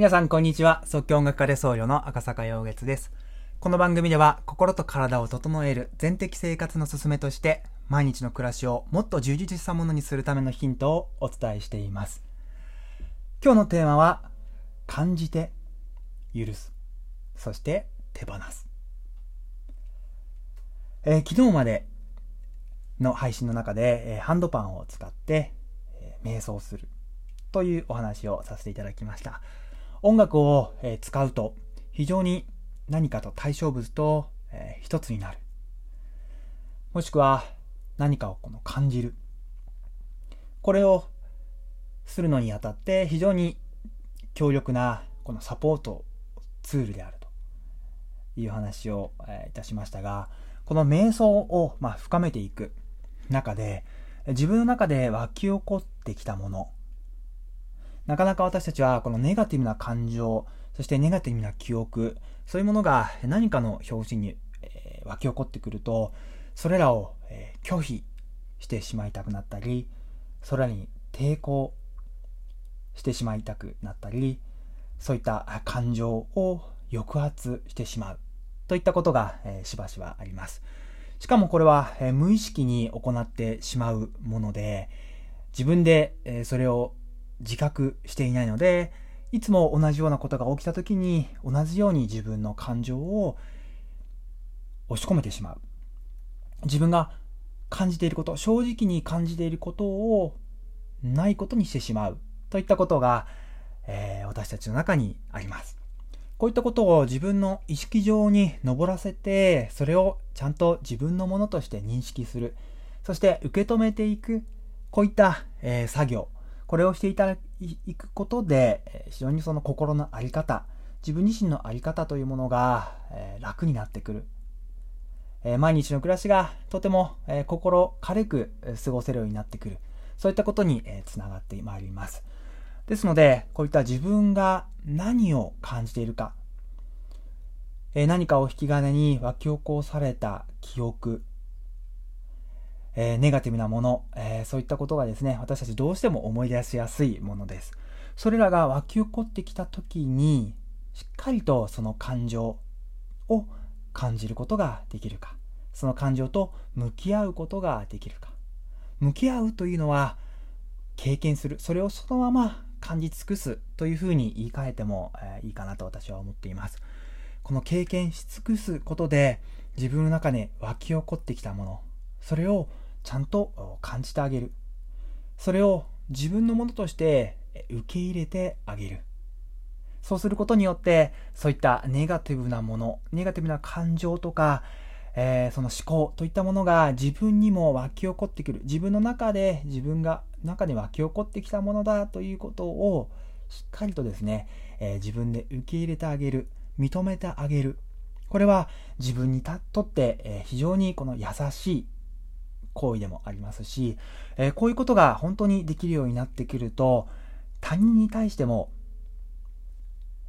皆さん、こんにちは。即興音楽家で僧侶の赤坂陽月です。この番組では、心と体を整える全的生活のすすめとして、毎日の暮らしをもっと充実したものにするためのヒントをお伝えしています。今日のテーマは、感じて、許す。そして、手放す。えー、昨日までの配信の中で、えー、ハンドパンを使って、えー、瞑想するというお話をさせていただきました。音楽を、使うと非常に何かと対象物と、一つになる。もしくは何かをこの感じる。これをするのにあたって非常に強力なこのサポートツールであるという話を、いたしましたが、この瞑想を、ま深めていく中で自分の中で湧き起こってきたもの、なかなか私たちはこのネガティブな感情、そしてネガティブな記憶、そういうものが何かの表紙に、えー、湧き起こってくると、それらを、えー、拒否してしまいたくなったり、それらに抵抗してしまいたくなったり、そういった感情を抑圧してしまうといったことが、えー、しばしばあります。しかもこれは、えー、無意識に行ってしまうもので、自分で、えー、それを自覚していないので、いつも同じようなことが起きた時に同じように自分の感情を押し込めてしまう。自分が感じていること、正直に感じていることをないことにしてしまうといったことが、えー、私たちの中にあります。こういったことを自分の意識上に上らせて、それをちゃんと自分のものとして認識する。そして受け止めていく。こういった、えー、作業。これをしていただくことで、非常にその心の在り方、自分自身の在り方というものが、えー、楽になってくる。えー、毎日の暮らしがとても、えー、心軽く過ごせるようになってくる。そういったことに、えー、つながってまいります。ですので、こういった自分が何を感じているか、え何かを引き金に湧き起こされた記憶、えー、ネガティブなもの、えー、そういったことがですね、私たちどうしても思い出しやすいものです。それらが湧き起こってきた時に、しっかりとその感情を感じることができるか、その感情と向き合うことができるか。向き合うというのは、経験する、それをそのまま感じ尽くすというふうに言い換えても、えー、いいかなと私は思っています。この経験し尽くすことで自分の中に湧き起こってきたもの、それをちゃんと感じてあげる。それを自分のものとして受け入れてあげる。そうすることによって、そういったネガティブなもの、ネガティブな感情とか、えー、その思考といったものが自分にも湧き起こってくる。自分の中で自分が中に湧き起こってきたものだということをしっかりとですね、えー、自分で受け入れてあげる。認めてあげる。これは自分にとって、非常にこの優しい行為でもありますし、えー、こういうことが本当にできるようになってくると、他人に対しても、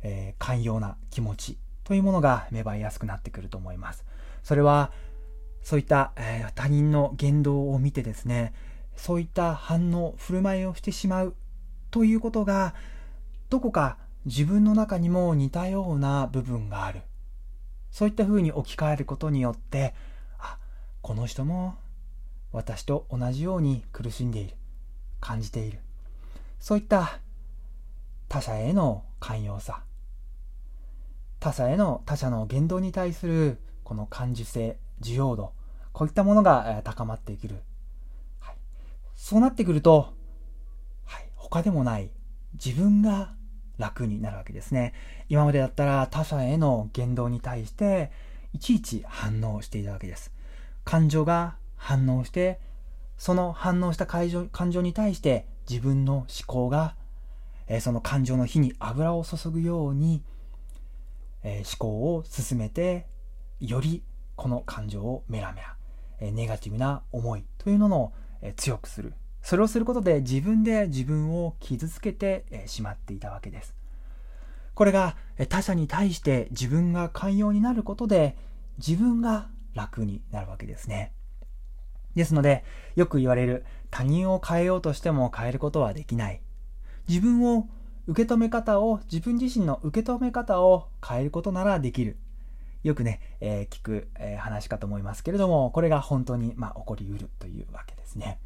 えー、寛容な気持ちというものが芽生えやすくなってくると思います。それは、そういった、えー、他人の言動を見てですね、そういった反応、振る舞いをしてしまうということが、どこか自分の中にも似たような部分がある。そういった風に置き換えることによって、あ、この人も私と同じように苦しんでいる、感じている。そういった他者への寛容さ、他者への他者の言動に対するこの感受性、需要度、こういったものが高まってくる。はい、そうなってくると、はい、他でもない自分が楽になるわけですね。今までだったら他者への言動に対していちいち反応していたわけです。感情が反応して、その反応した感情感情に対して自分の思考が、えー、その感情の火に油を注ぐように、えー、思考を進めて、よりこの感情をメラメラ、えー、ネガティブな思いというのを、え強くする。それをすることで自分で自分を傷つけて、えしまっていたわけです。これがえ他者に対して自分が寛容になることで自分が楽になるわけですね。ですので、よく言われる他人を変えようとしても変えることはできない。自分を受け止め方を、自分自身の受け止め方を変えることならできる。よくね、えー、聞く、えー、話かと思いますけれども、これが本当に、まあ、起こりうるというわけですね。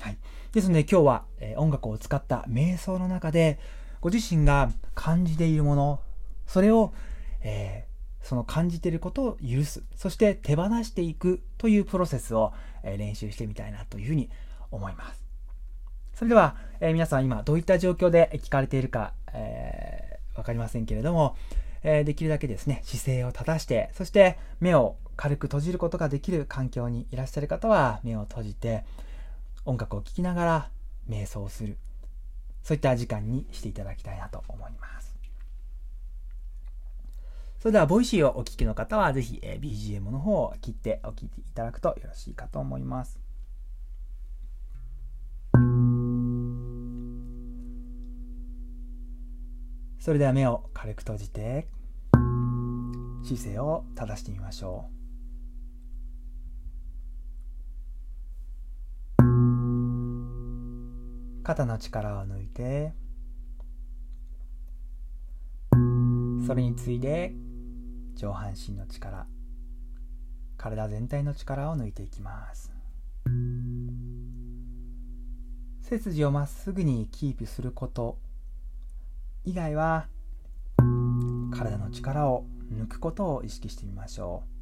はい。ですので今日は、えー、音楽を使った瞑想の中で、ご自身が感じているもの、それを、えー、その感じていることを許す、そして手放していくというプロセスを、練習してみたいなというふうに思います。それでは、えー、皆さん今どういった状況で聞かれているか、えー、わかりませんけれども、えー、できるだけですね、姿勢を正して、そして目を軽く閉じることができる環境にいらっしゃる方は目を閉じて、音楽を聴きながら瞑想する。そういった時間にしていただきたいなと思います。それでは、ボイシーをお聴きの方は、ぜひ、え BGM の方を切ってお聴きいただくとよろしいかと思います。それでは目を軽く閉じて姿勢を正してみましょう肩の力を抜いてそれに次いで上半身の力体全体の力を抜いていきます。背筋をまっすぐにキープすること以外は体の力を抜くことを意識してみましょう。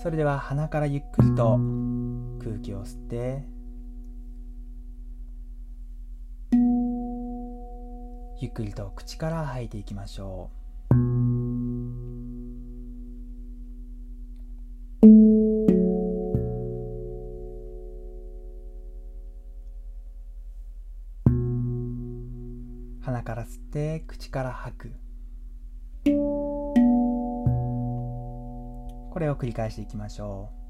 それでは鼻からゆっくりと空気を吸ってゆっくりと口から吐いていきましょう。鼻から吸って口から吐く。これを繰り返していきましょう。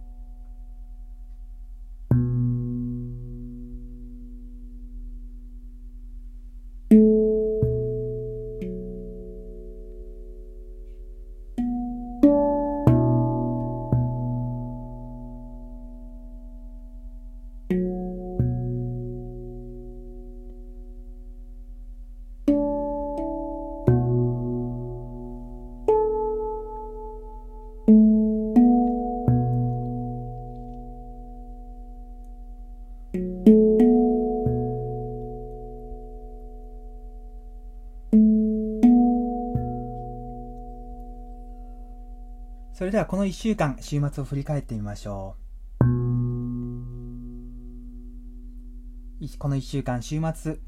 れではこの1週間、週末を振り返ってみましょう。この1週間、週末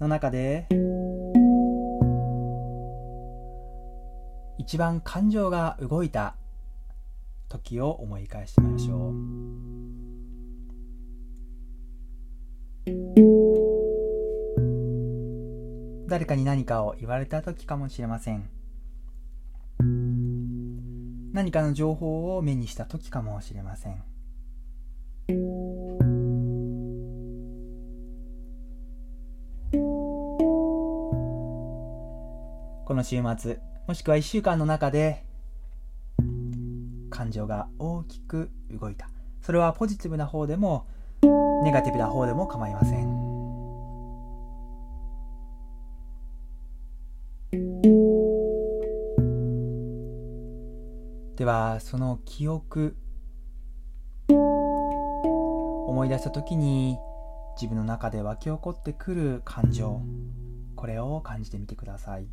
の中で、一番感情が動いた時を思い返してみましょう。誰かに何かを言われた時かもしれません。何かの情報を目にした時かもしれません。この週末もしくは1週間の中で感情が大きく動いた。それはポジティブな方でもネガティブな方でも構いません。はその記憶思い出した時に自分の中で湧き起こってくる感情これを感じてみてください。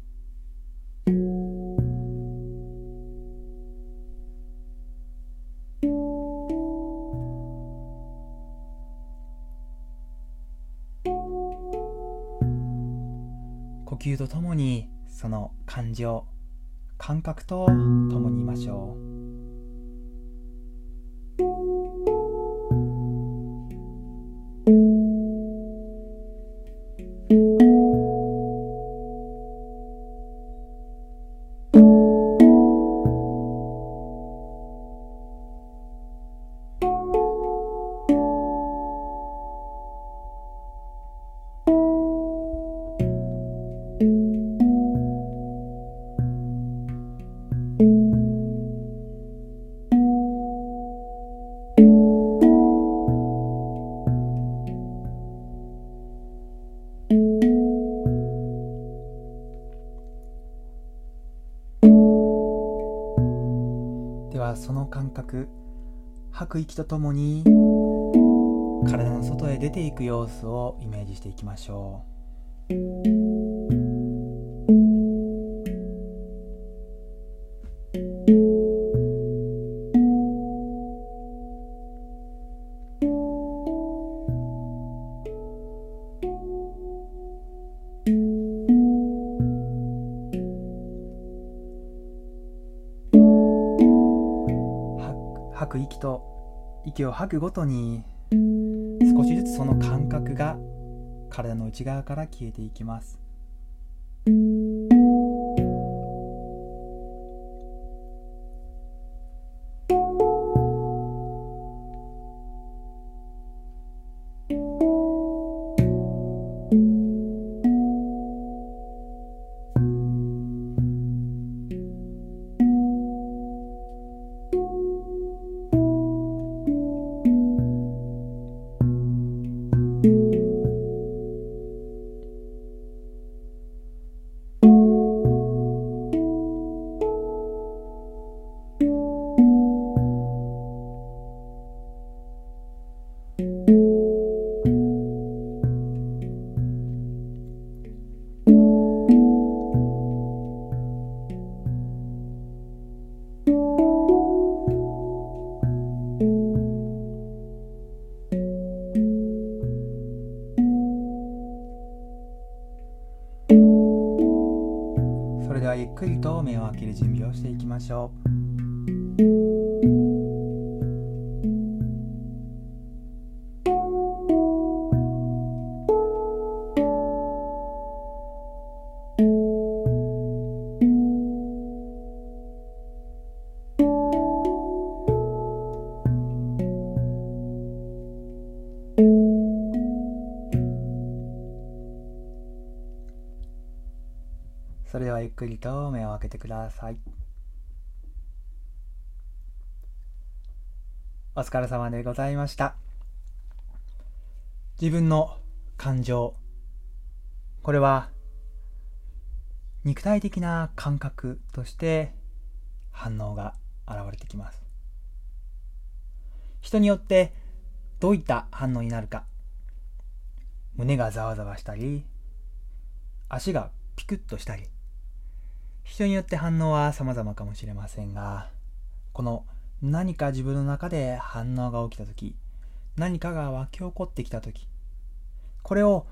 呼吸とともにその感情感覚と共にいましょう。その感覚吐く息とともに体の外へ出ていく様子をイメージしていきましょう。吐くごとに少しずつその感覚が体の内側から消えていきます。ゆっくりと目を開ける準備をしていきましょう。それではゆっくりと目を開けてください。お疲れ様でございました。自分の感情。これは肉体的な感覚として反応が現れてきます。人によってどういった反応になるか。胸がざわざわしたり足がピクッとしたり。人によって反応は様々かもしれませんが、この何か自分の中で反応が起きたとき、何かが湧き起こってきたとき、これを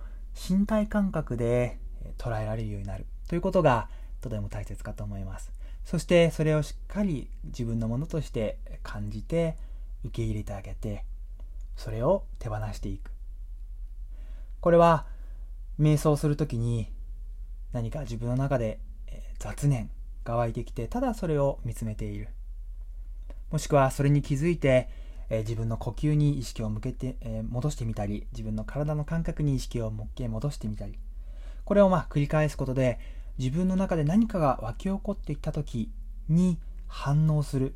身体感覚で捉えられるようになるということがとても大切かと思います。そしてそれをしっかり自分のものとして感じて受け入れてあげて、それを手放していく。これは瞑想するときに何か自分の中で雑念が湧いてきて、ただそれを見つめている。もしくはそれに気づいて、えー、自分の呼吸に意識を向けて、えー、戻してみたり、自分の体の感覚に意識をもっけ戻してみたり、これをまあ繰り返すことで、自分の中で何かが湧き起こってきた時に反応する。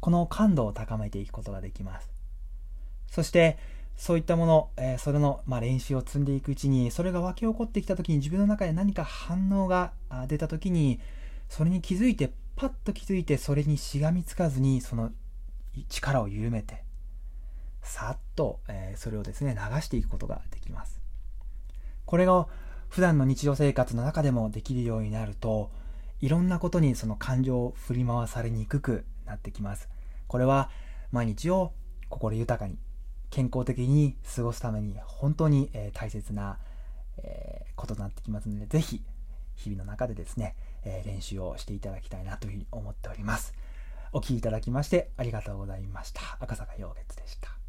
この感度を高めていくことができます。そして、そういったもの、えー、それの、まあ、練習を積んでいくうちに、それが湧き起こってきた時に自分の中で何か反応が出た時に、それに気づいて、パッと気づいて、それにしがみつかずに、その力を緩めて、さっと、えー、それをですね、流していくことができます。これが普段の日常生活の中でもできるようになると、いろんなことにその感情を振り回されにくくなってきます。これは毎日を心豊かに健康的に過ごすために本当に、え大切な、えことになってきますので、ぜひ日々の中でですね、え練習をしていただきたいなというふうに思っております。お聴きいただきましてありがとうございました。赤坂陽月でした。